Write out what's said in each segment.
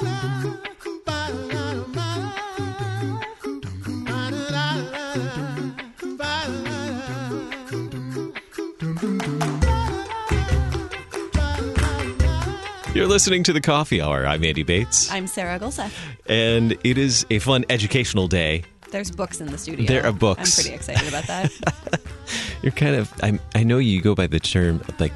You're listening to the Coffee Hour. I'm Andy Bates. I'm Sarah Gulseth. And it is a fun educational day. There's books in the studio. There are books. I'm pretty excited about that. You're kind of, I'm, I know you go by the term like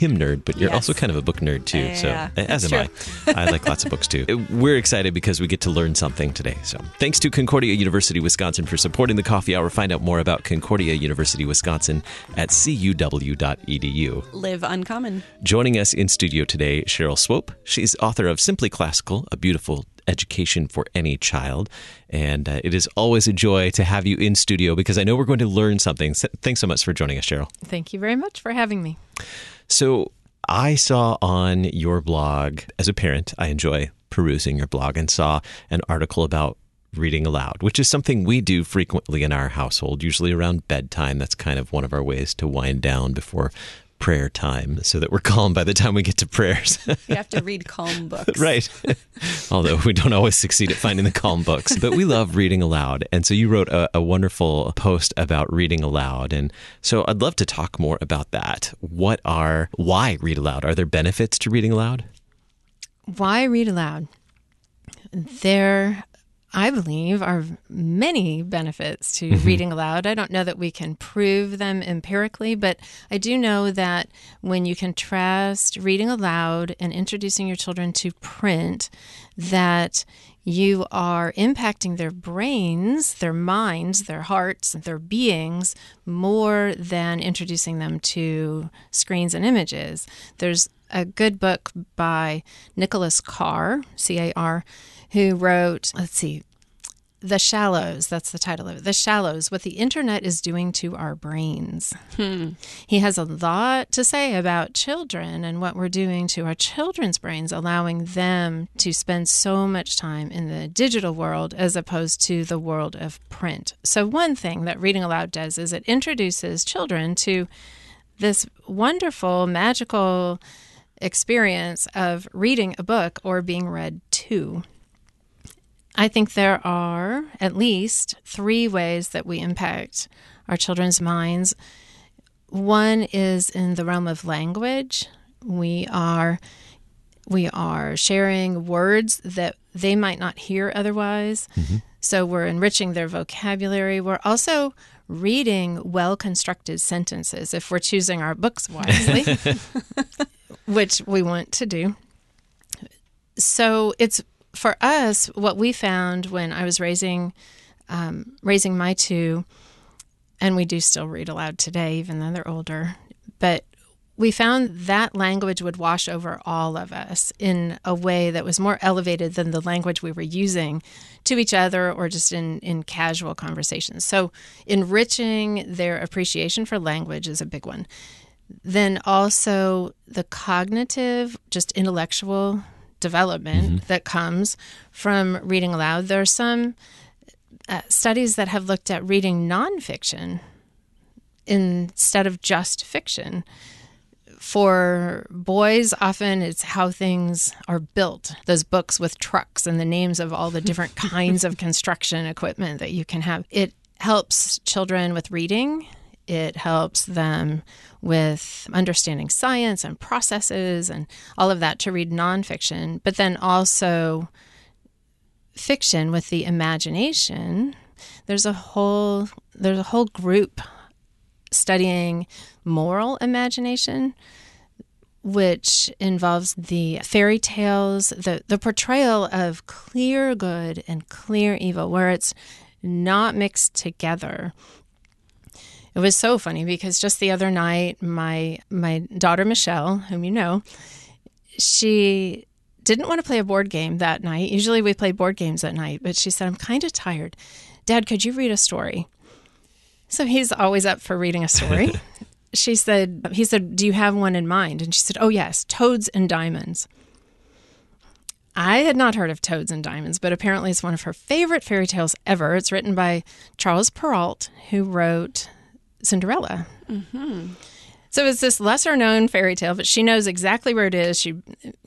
hymn nerd, but you're Yes. also kind of a book nerd too. Yeah, so, as that's am I. I like lots of books too. We're excited because we get to learn something today. So, thanks to Concordia University Wisconsin for supporting the Coffee Hour. Find out more about Concordia University Wisconsin at cuw.edu. Live uncommon. Joining us in studio today, Cheryl Swope. She's author of Simply Classical, a beautiful education for any child. And uh, it is always a joy to have you in studio because I know we're going to learn something. So, thanks so much for joining us, Cheryl. Thank you very much for having me. So, I saw on your blog, as a parent, I enjoy perusing your blog and saw an article about reading aloud, which is something we do frequently in our household, usually around bedtime. That's kind of one of our ways to wind down before prayer time so that we're calm by the time we get to prayers. You have to read calm books. right. Although we don't always succeed at finding the calm books, but we love reading aloud. And so you wrote a, a wonderful post about reading aloud. And so I'd love to talk more about that. What are, why read aloud? Are there benefits to reading aloud? Why read aloud? There, I believe, are many benefits to mm-hmm. reading aloud. I don't know that we can prove them empirically, but I do know that when you contrast reading aloud and introducing your children to print, that you are impacting their brains, their minds, their hearts, their beings more than introducing them to screens and images. There's a good book by Nicholas Carr, C A R, who wrote, let's see, The Shallows. That's the title of it. The Shallows What the Internet is Doing to Our Brains. Hmm. He has a lot to say about children and what we're doing to our children's brains, allowing them to spend so much time in the digital world as opposed to the world of print. So, one thing that reading aloud does is it introduces children to this wonderful, magical experience of reading a book or being read to. I think there are at least three ways that we impact our children's minds. One is in the realm of language. We are we are sharing words that they might not hear otherwise. Mm-hmm. So we're enriching their vocabulary. We're also reading well constructed sentences if we're choosing our books wisely, which we want to do. So it's for us what we found when I was raising um, raising my two, and we do still read aloud today, even though they're older. But we found that language would wash over all of us in a way that was more elevated than the language we were using to each other or just in, in casual conversations. So, enriching their appreciation for language is a big one. Then, also the cognitive, just intellectual development that comes from reading aloud. There are some uh, studies that have looked at reading nonfiction instead of just fiction. For boys, often it's how things are built. Those books with trucks and the names of all the different kinds of construction equipment that you can have. It helps children with reading. It helps them with understanding science and processes and all of that to read nonfiction, but then also fiction with the imagination. There's a whole there's a whole group studying moral imagination which involves the fairy tales, the, the portrayal of clear good and clear evil, where it's not mixed together. It was so funny because just the other night, my my daughter Michelle, whom you know, she didn't want to play a board game that night. Usually we play board games at night, but she said, I'm kind of tired. Dad, could you read a story? So he's always up for reading a story. she said, he said, Do you have one in mind? And she said, Oh, yes, Toads and Diamonds. I had not heard of Toads and Diamonds, but apparently it's one of her favorite fairy tales ever. It's written by Charles Perrault, who wrote Cinderella. Mm-hmm. So it's this lesser known fairy tale, but she knows exactly where it is. She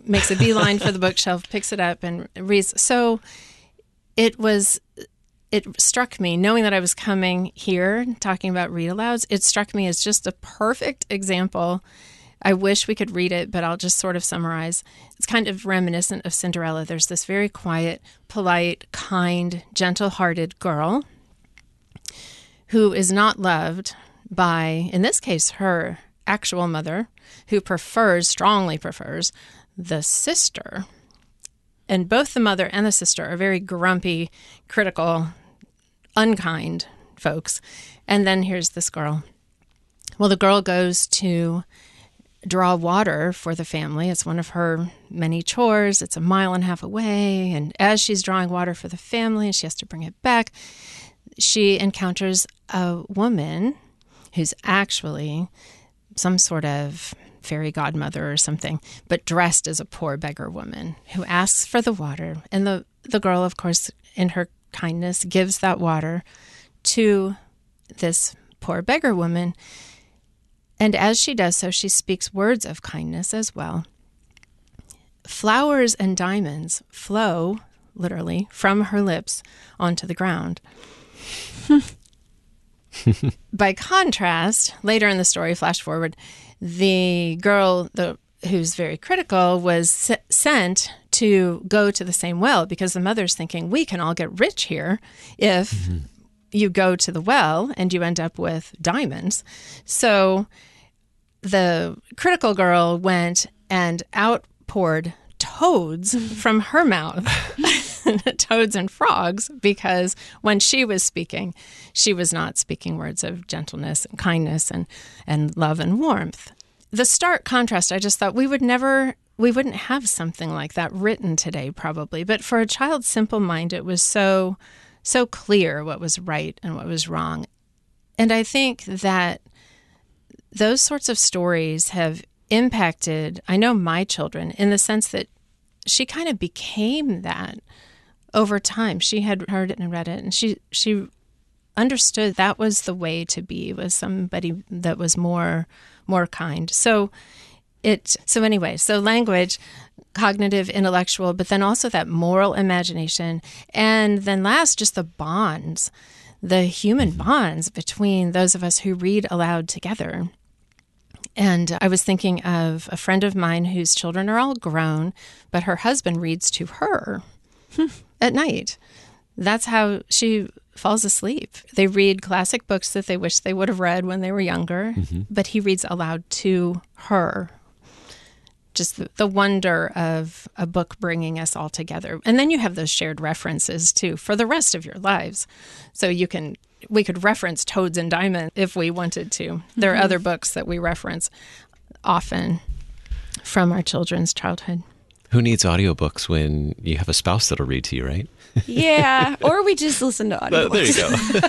makes a beeline for the bookshelf, picks it up, and reads. So it was, it struck me, knowing that I was coming here talking about read alouds, it struck me as just a perfect example. I wish we could read it, but I'll just sort of summarize. It's kind of reminiscent of Cinderella. There's this very quiet, polite, kind, gentle hearted girl who is not loved by, in this case, her actual mother, who prefers, strongly prefers, the sister. And both the mother and the sister are very grumpy, critical, unkind folks. And then here's this girl. Well, the girl goes to draw water for the family. It's one of her many chores. It's a mile and a half away. And as she's drawing water for the family and she has to bring it back, she encounters a woman who's actually some sort of fairy godmother or something, but dressed as a poor beggar woman who asks for the water. And the, the girl, of course, in her kindness, gives that water to this poor beggar woman. And as she does so, she speaks words of kindness as well. Flowers and diamonds flow, literally, from her lips onto the ground. By contrast, later in the story, flash forward, the girl the, who's very critical was s- sent to go to the same well because the mother's thinking, we can all get rich here if mm-hmm. you go to the well and you end up with diamonds. So the critical girl went and outpoured toads from her mouth. toads and frogs because when she was speaking, she was not speaking words of gentleness and kindness and, and love and warmth. The stark contrast, I just thought we would never, we wouldn't have something like that written today, probably. But for a child's simple mind, it was so, so clear what was right and what was wrong. And I think that those sorts of stories have impacted, I know my children, in the sense that she kind of became that over time. She had heard it and read it, and she she understood that was the way to be was somebody that was more more kind. So it so anyway, so language, cognitive, intellectual, but then also that moral imagination, and then last just the bonds, the human mm-hmm. bonds between those of us who read aloud together. And I was thinking of a friend of mine whose children are all grown, but her husband reads to her at night. That's how she falls asleep. They read classic books that they wish they would have read when they were younger, mm-hmm. but he reads aloud to her. Just the, the, wonder of a book bringing us all together. And then you have those shared references too for the rest of your lives. So you can, we could reference Toads and Diamond if we wanted to. There are mm-hmm. other books that we reference often from our children's childhood. Who needs audiobooks when you have a spouse that'll read to you, right? yeah, or we just listen to audiobooks. there you go.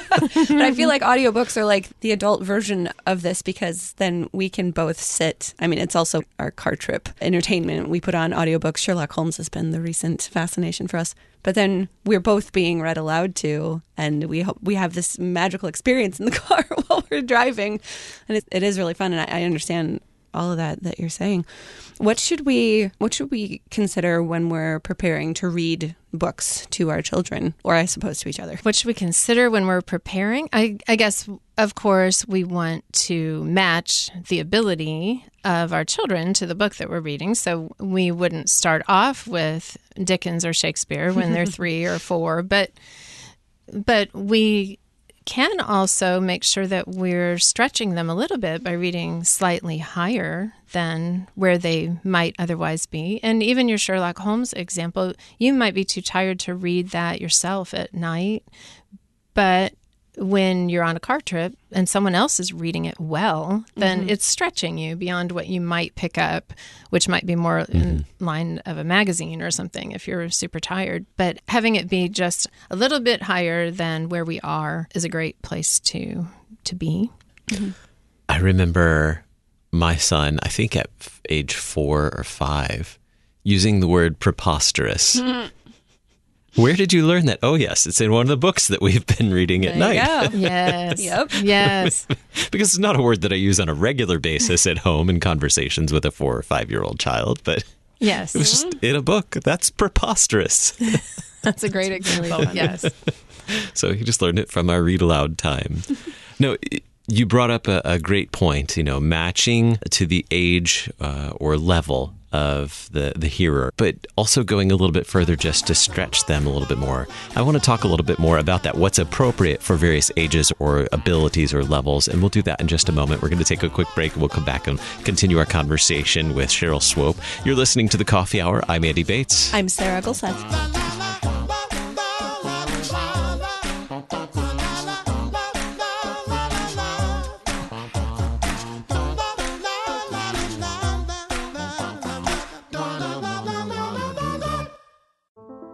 but I feel like audiobooks are like the adult version of this because then we can both sit. I mean, it's also our car trip entertainment. We put on audiobooks. Sherlock Holmes has been the recent fascination for us. But then we're both being read aloud to, and we hope we have this magical experience in the car while we're driving, and it, it is really fun. And I, I understand all of that that you're saying. What should we what should we consider when we're preparing to read books to our children, or I suppose to each other? What should we consider when we're preparing? I, I guess, of course, we want to match the ability of our children to the book that we're reading. So we wouldn't start off with Dickens or Shakespeare when they're three or four, but but we can also make sure that we're stretching them a little bit by reading slightly higher than where they might otherwise be. And even your Sherlock Holmes example, you might be too tired to read that yourself at night, but when you're on a car trip and someone else is reading it well, then mm-hmm. it's stretching you beyond what you might pick up, which might be more mm-hmm. in line of a magazine or something if you're super tired. But having it be just a little bit higher than where we are is a great place to to be. Mm-hmm. I remember my son, I think at age four or five, using the word preposterous. Where did you learn that? Oh, yes, it's in one of the books that we've been reading at There night. go. Yes. Yep. Yes. because it's not a word that I use on a regular basis at home in conversations with a four or five year old child, but Yes. it was just in a book. That's preposterous. That's a great example. Yes. so he just learned it from our read aloud time. no, you brought up a, a great point, you know, matching to the age uh, or level of the, the hearer, but also going a little bit further just to stretch them a little bit more. I want to talk a little bit more about that, what's appropriate for various ages or abilities or levels, and we'll do that in just a moment. We're going to take a quick break and we'll come back and continue our conversation with Cheryl Swope. You're listening to the Coffee Hour. I'm Andy Bates. I'm Sarah Gulseth.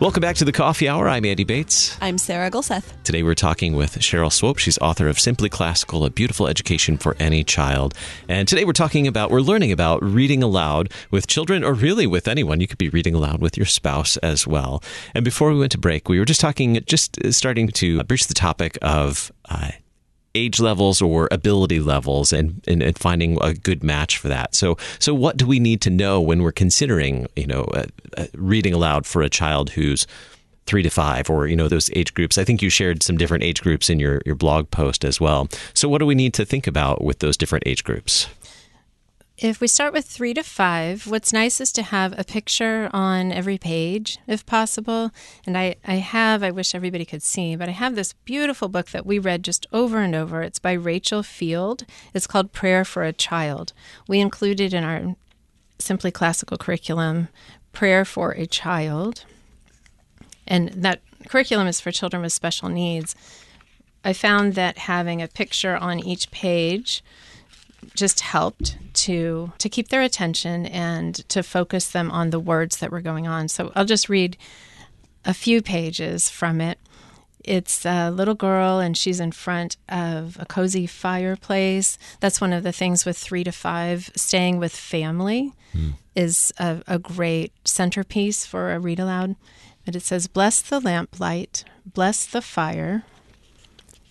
Welcome back to the Coffee Hour. I'm Andy Bates. I'm Sarah Gulseth. Today we're talking with Cheryl Swope. She's author of Simply Classical, a beautiful education for any child. And today we're talking about, we're learning about reading aloud with children or really with anyone. You could be reading aloud with your spouse as well. And before we went to break, we were just talking, just starting to breach the topic of uh, age levels or ability levels and, and, and finding a good match for that. So, so what do we need to know when we're considering, you know, uh, uh, reading aloud for a child who's three to five or, you know, those age groups? I think you shared some different age groups in your, your blog post as well. So what do we need to think about with those different age groups? If we start with three to five, what's nice is to have a picture on every page if possible. And I, I have, I wish everybody could see, but I have this beautiful book that we read just over and over. It's by Rachel Field. It's called Prayer for a Child. We included in our Simply Classical curriculum Prayer for a Child. And that curriculum is for children with special needs. I found that having a picture on each page just helped to to keep their attention and to focus them on the words that were going on. So I'll just read a few pages from it. It's a little girl and she's in front of a cozy fireplace. That's one of the things with three to five. Staying with family hmm. is a, a great centerpiece for a read aloud. But it says, Bless the lamplight, bless the fire,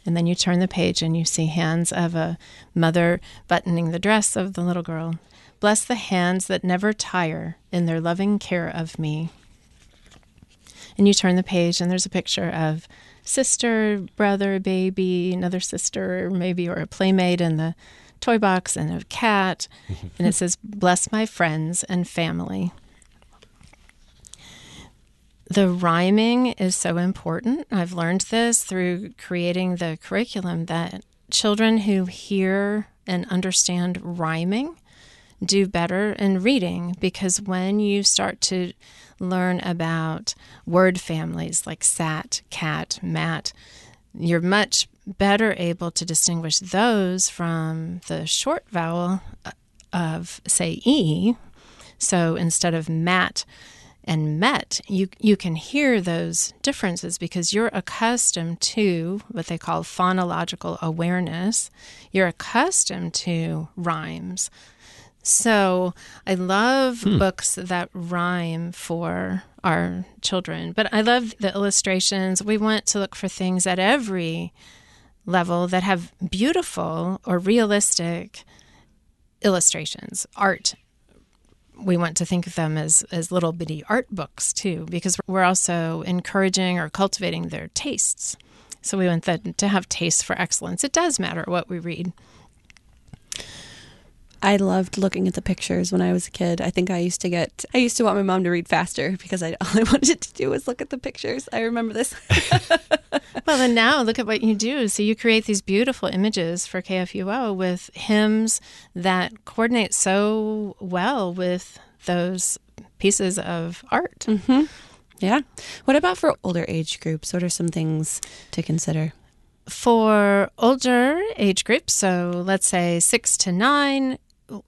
and then you turn the page and you see hands of a mother buttoning the dress of the little girl. Bless the hands that never tire in their loving care of me. And you turn the page and there's a picture of sister, brother, baby, another sister, maybe, or a playmate in the toy box, and a cat. and it says, Bless my friends and family. The rhyming is so important. I've learned this through creating the curriculum that children who hear and understand rhyming do better in reading because when you start to learn about word families like sat, cat, mat, you're much better able to distinguish those from the short vowel of, say, E. So instead of mat, and met, you you can hear those differences because you're accustomed to what they call phonological awareness. You're accustomed to rhymes. So I love hmm. books that rhyme for our children, but I love the illustrations. We want to look for things at every level that have beautiful or realistic illustrations, art we want to think of them as, as little bitty art books too, because we're also encouraging or cultivating their tastes. So we want them to have tastes for excellence. It does matter what we read. I loved looking at the pictures when I was a kid. I think I used to get, I used to want my mom to read faster because I, all I wanted to do was look at the pictures. I remember this. well, and now look at what you do. So you create these beautiful images for KFUO with hymns that coordinate so well with those pieces of art. Mm-hmm. Yeah. What about for older age groups? What are some things to consider? For older age groups, so let's say six to nine,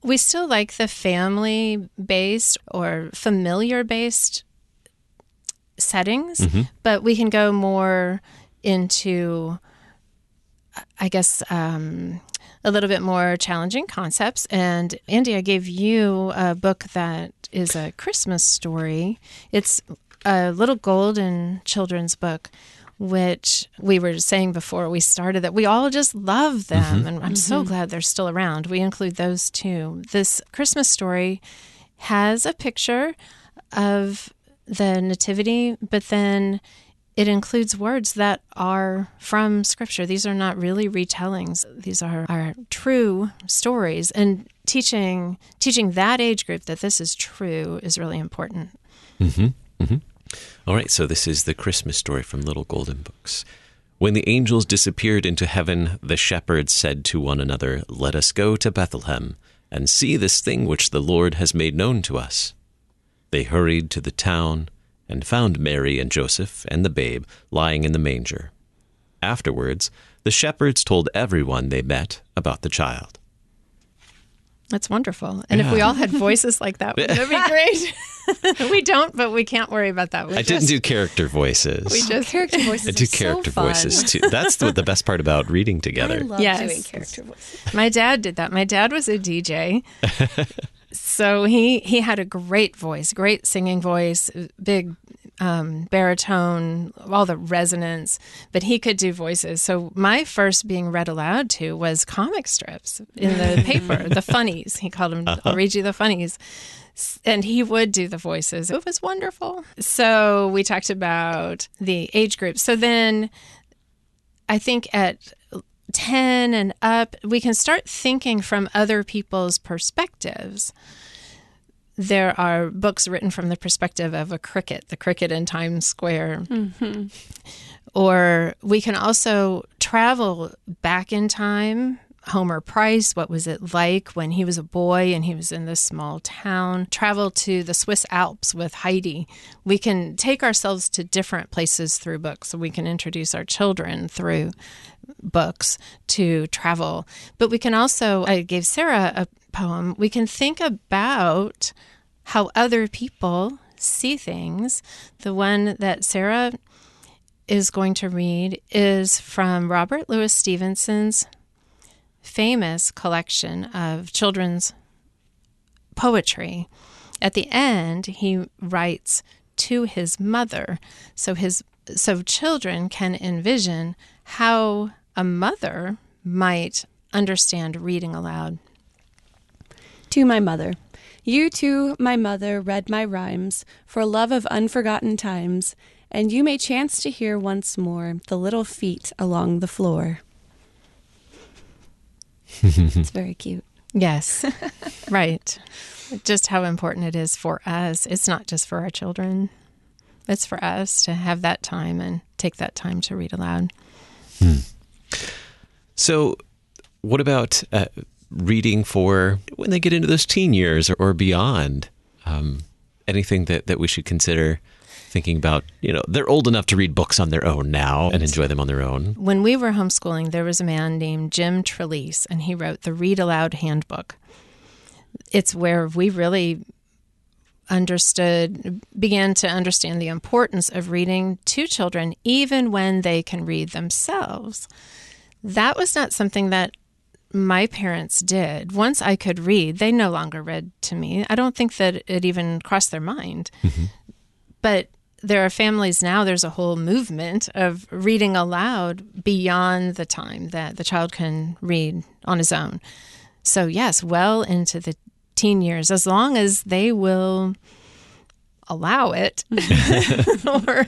we still like the family based or familiar based settings, mm-hmm. but we can go more into, I guess, um, a little bit more challenging concepts. And Andy, I gave you a book that is a Christmas story. It's a little golden children's book which we were saying before we started that we all just love them. Mm-hmm. And I'm mm-hmm. so glad they're still around. We include those too. This Christmas story has a picture of the Nativity, but then it includes words that are from Scripture. These are not really retellings. These are, are true stories. And teaching teaching that age group that this is true is really important. Mm-hmm. Mm-hmm. All right, so this is the Christmas story from Little Golden Books. When the angels disappeared into heaven, the shepherds said to one another, Let us go to Bethlehem and see this thing which the Lord has made known to us. They hurried to the town and found Mary and Joseph and the babe lying in the manger. Afterwards, the shepherds told everyone they met about the child. That's wonderful. And yeah. if we all had voices like that, that would be great? we don't, but we can't worry about that. We I just, didn't do character voices. We oh, just character voices. I do character so voices too. That's the, the best part about reading together. I love yes. doing character voices. My dad did that. My dad was a DJ. so he he had a great voice, great singing voice, big um, baritone, all the resonance, but he could do voices. So my first being read aloud to was comic strips in the paper, the funnies. He called them, uh-huh. I'll read you the funnies. And he would do the voices. It was wonderful. So we talked about the age group. So then I think at 10 and up, we can start thinking from other people's perspectives there are books written from the perspective of a cricket, the cricket in Times Square. Mm-hmm. Or we can also travel back in time. Homer Price, what was it like when he was a boy and he was in this small town? Travel to the Swiss Alps with Heidi. We can take ourselves to different places through books. So we can introduce our children through books to travel. But we can also, I gave Sarah a poem, we can think about how other people see things. The one that Sarah is going to read is from Robert Louis Stevenson's famous collection of children's poetry. At the end, he writes to his mother. So his so children can envision how a mother might understand reading aloud. To my mother. You too, my mother, read my rhymes for love of unforgotten times, and you may chance to hear once more the little feet along the floor. it's very cute. Yes, right. Just how important it is for us. It's not just for our children, it's for us to have that time and take that time to read aloud. Hmm. So, what about uh, reading for when they get into those teen years or, or beyond? Um, anything that, that we should consider thinking about? You know, they're old enough to read books on their own now and enjoy them on their own. When we were homeschooling, there was a man named Jim Trelease, and he wrote the Read Aloud Handbook. It's where we really understood, began to understand the importance of reading to children, even when they can read themselves. That was not something that my parents did. Once I could read, they no longer read to me. I don't think that it even crossed their mind. Mm-hmm. But there are families now, there's a whole movement of reading aloud beyond the time that the child can read on his own. So, yes, well into the teen years, as long as they will allow it or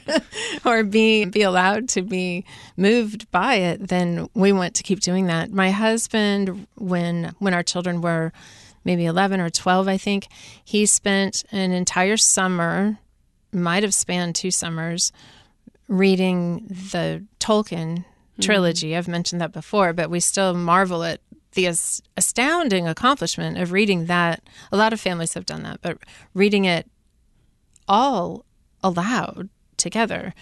or be be allowed to be moved by it then we want to keep doing that my husband when when our children were maybe 11 or 12, I think. He spent an entire summer, might have spanned two summers, reading the Tolkien mm-hmm. trilogy. I've mentioned that before, but we still marvel at the astounding accomplishment of reading that. A lot of families have done that, but reading it all aloud together,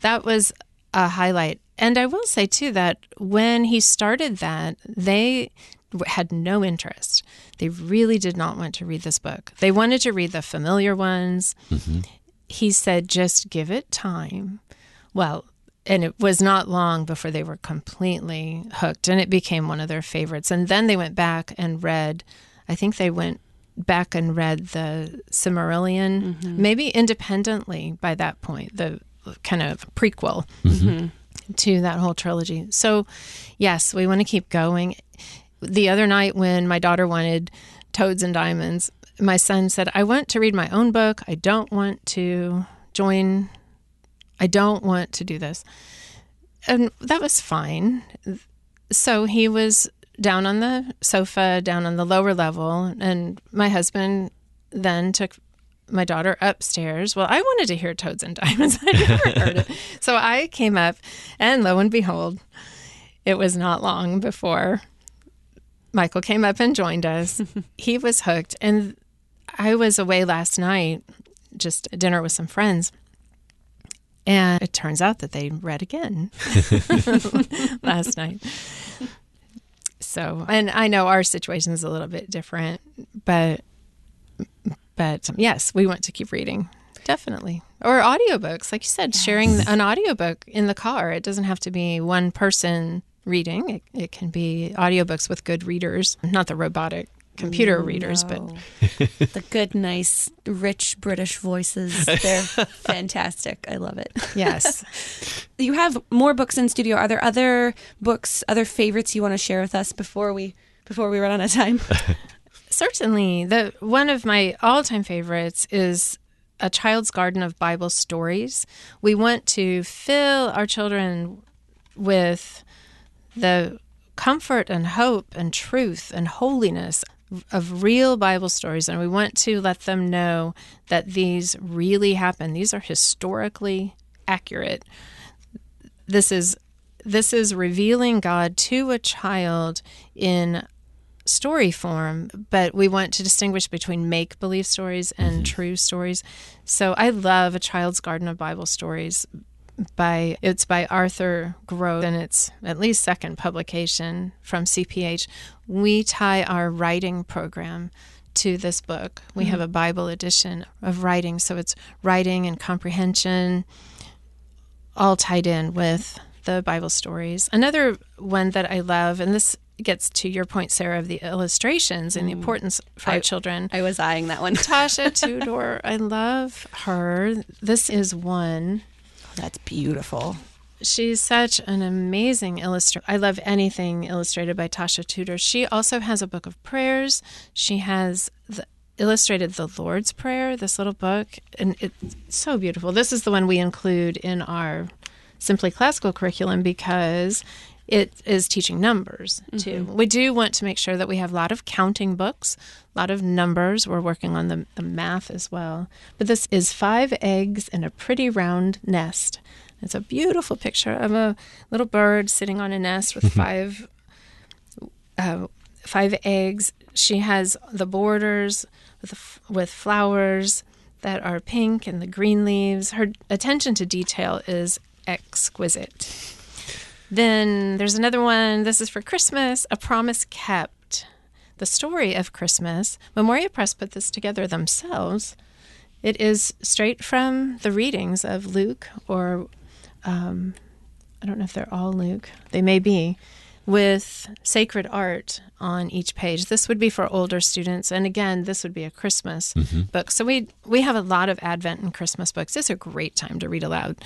that was a highlight. And I will say, too, that when he started that, they had no interest. They really did not want to read this book. They wanted to read the familiar ones. Mm-hmm. He said, just give it time. Well, and it was not long before they were completely hooked and it became one of their favorites. And then they went back and read, I think they went back and read the Silmarillion, mm-hmm. maybe independently by that point, the kind of prequel mm-hmm. Mm-hmm. to that whole trilogy. So, yes, we want to keep going. The other night, when my daughter wanted Toads and Diamonds, my son said, I want to read my own book. I don't want to join, I don't want to do this. And that was fine. So he was down on the sofa, down on the lower level, and my husband then took my daughter upstairs. Well, I wanted to hear Toads and Diamonds. I never heard it. So I came up, and lo and behold, it was not long before Michael came up and joined us. he was hooked. And I was away last night, just at dinner with some friends. And it turns out that they read again last night. So, and I know our situation is a little bit different, but but yes, we want to keep reading. Definitely. Or audiobooks, like you said, sharing an audiobook in the car. It doesn't have to be one person reading. It, it can be audiobooks with good readers, not the robotic computer mm, readers, but the good, nice, rich British voices. They're fantastic. I love it. yes. You have more books in studio. Are there other books, other favorites you want to share with us before we before we run out of time? Certainly. The one of my all-time favorites is A Child's Garden of Bible Stories. We want to fill our children with the comfort and hope and truth and holiness of real Bible stories and we want to let them know that these really happen. These are historically accurate. This is this is revealing God to a child in story form, but we want to distinguish between make believe stories and mm-hmm. true stories. So I love A Child's Garden of Bible Stories by it's by Arthur Gross and it's at least second publication from CPH. We tie our writing program to this book. We have a mm-hmm. Bible edition of writing, so it's writing and comprehension all tied in with the Bible stories. Another one that I love, and this gets to your point, Sarah, of the illustrations and the mm. importance for our children. I was eyeing that one. Tasha Tudor, I love her. This is one. That's beautiful. She's such an amazing illustrator. I love anything illustrated by Tasha Tudor. She also has a book of prayers. She has the, illustrated the Lord's Prayer, this little book, and it's so beautiful. This is the one we include in our Simply Classical curriculum because it is teaching numbers too. We do want to make sure that we have a lot of counting books, a lot of numbers. We're working on the, the math as well. But this is five eggs in a pretty round nest. It's a beautiful picture of a little bird sitting on a nest with five uh, five eggs. She has the borders with with flowers that are pink and the green leaves. Her attention to detail is exquisite. Then there's another one. This is for Christmas, A Promise Kept. The story of Christmas. Memoria Press put this together themselves. It is straight from the readings of Luke, or um, I don't know if they're all Luke. They may be, with sacred art on each page. This would be for older students, and again, this would be a Christmas book. So we we have a lot of Advent and Christmas books. It's a great time to read aloud.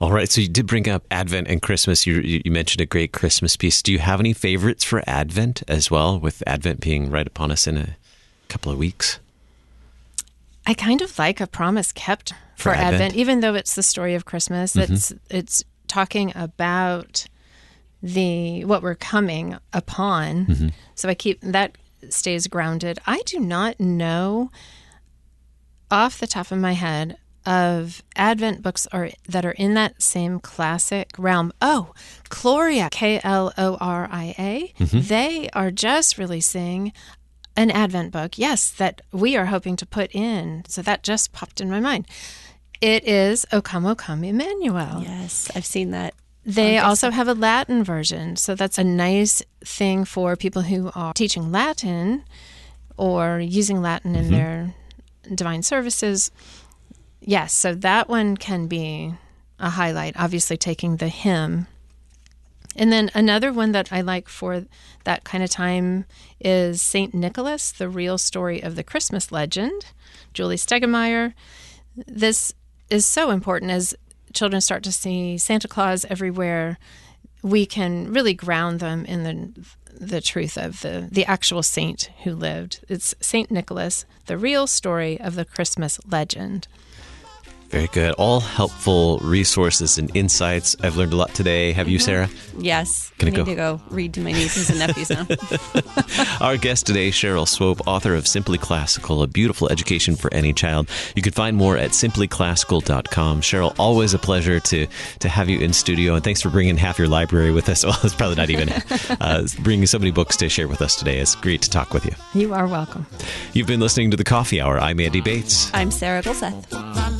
All right. So you did bring up Advent and Christmas. You, you mentioned a great Christmas piece. Do you have any favorites for Advent as well, with Advent being right upon us in a couple of weeks? I kind of like a promise kept for, For Advent. Advent? even though it's the story of Christmas. Mm-hmm. It's it's talking about the what we're coming upon. Mm-hmm. So I keep that stays grounded. I do not know off the top of my head of Advent books are that are in that same classic realm. Oh, Kloria, K L O R I A. Mm-hmm. They are just releasing an Advent book. Yes, that we are hoping to put in. So that just popped in my mind. It is O Come, O Come, Emmanuel. Yes, I've seen that. They also have a Latin version. So that's a nice thing for people who are teaching Latin or using Latin in mm-hmm. their divine services. Yes, so that one can be a highlight, obviously taking the hymn. And then another one that I like for that kind of time is St. Nicholas, the real story of the Christmas legend, Julie Stiegemeyer. This is so important as children start to see Santa Claus everywhere. We can really ground them in the the truth of the the actual saint who lived. It's Saint Nicholas, the real story of the Christmas legend. Very good. All helpful resources and insights. I've learned a lot today. Have you, Sarah? Yes. Gonna I need go. to go read to my nieces and nephews now. Our guest today, Cheryl Swope, author of Simply Classical, a beautiful education for any child. You can find more at simplyclassical.com. Cheryl, always a pleasure to to have you in studio, and thanks for bringing half your library with us. Well, it's probably not even uh, bringing so many books to share with us today. It's great to talk with you. You are welcome. You've been listening to the Coffee Hour. I'm Andy Bates. I'm Sarah Gulseth.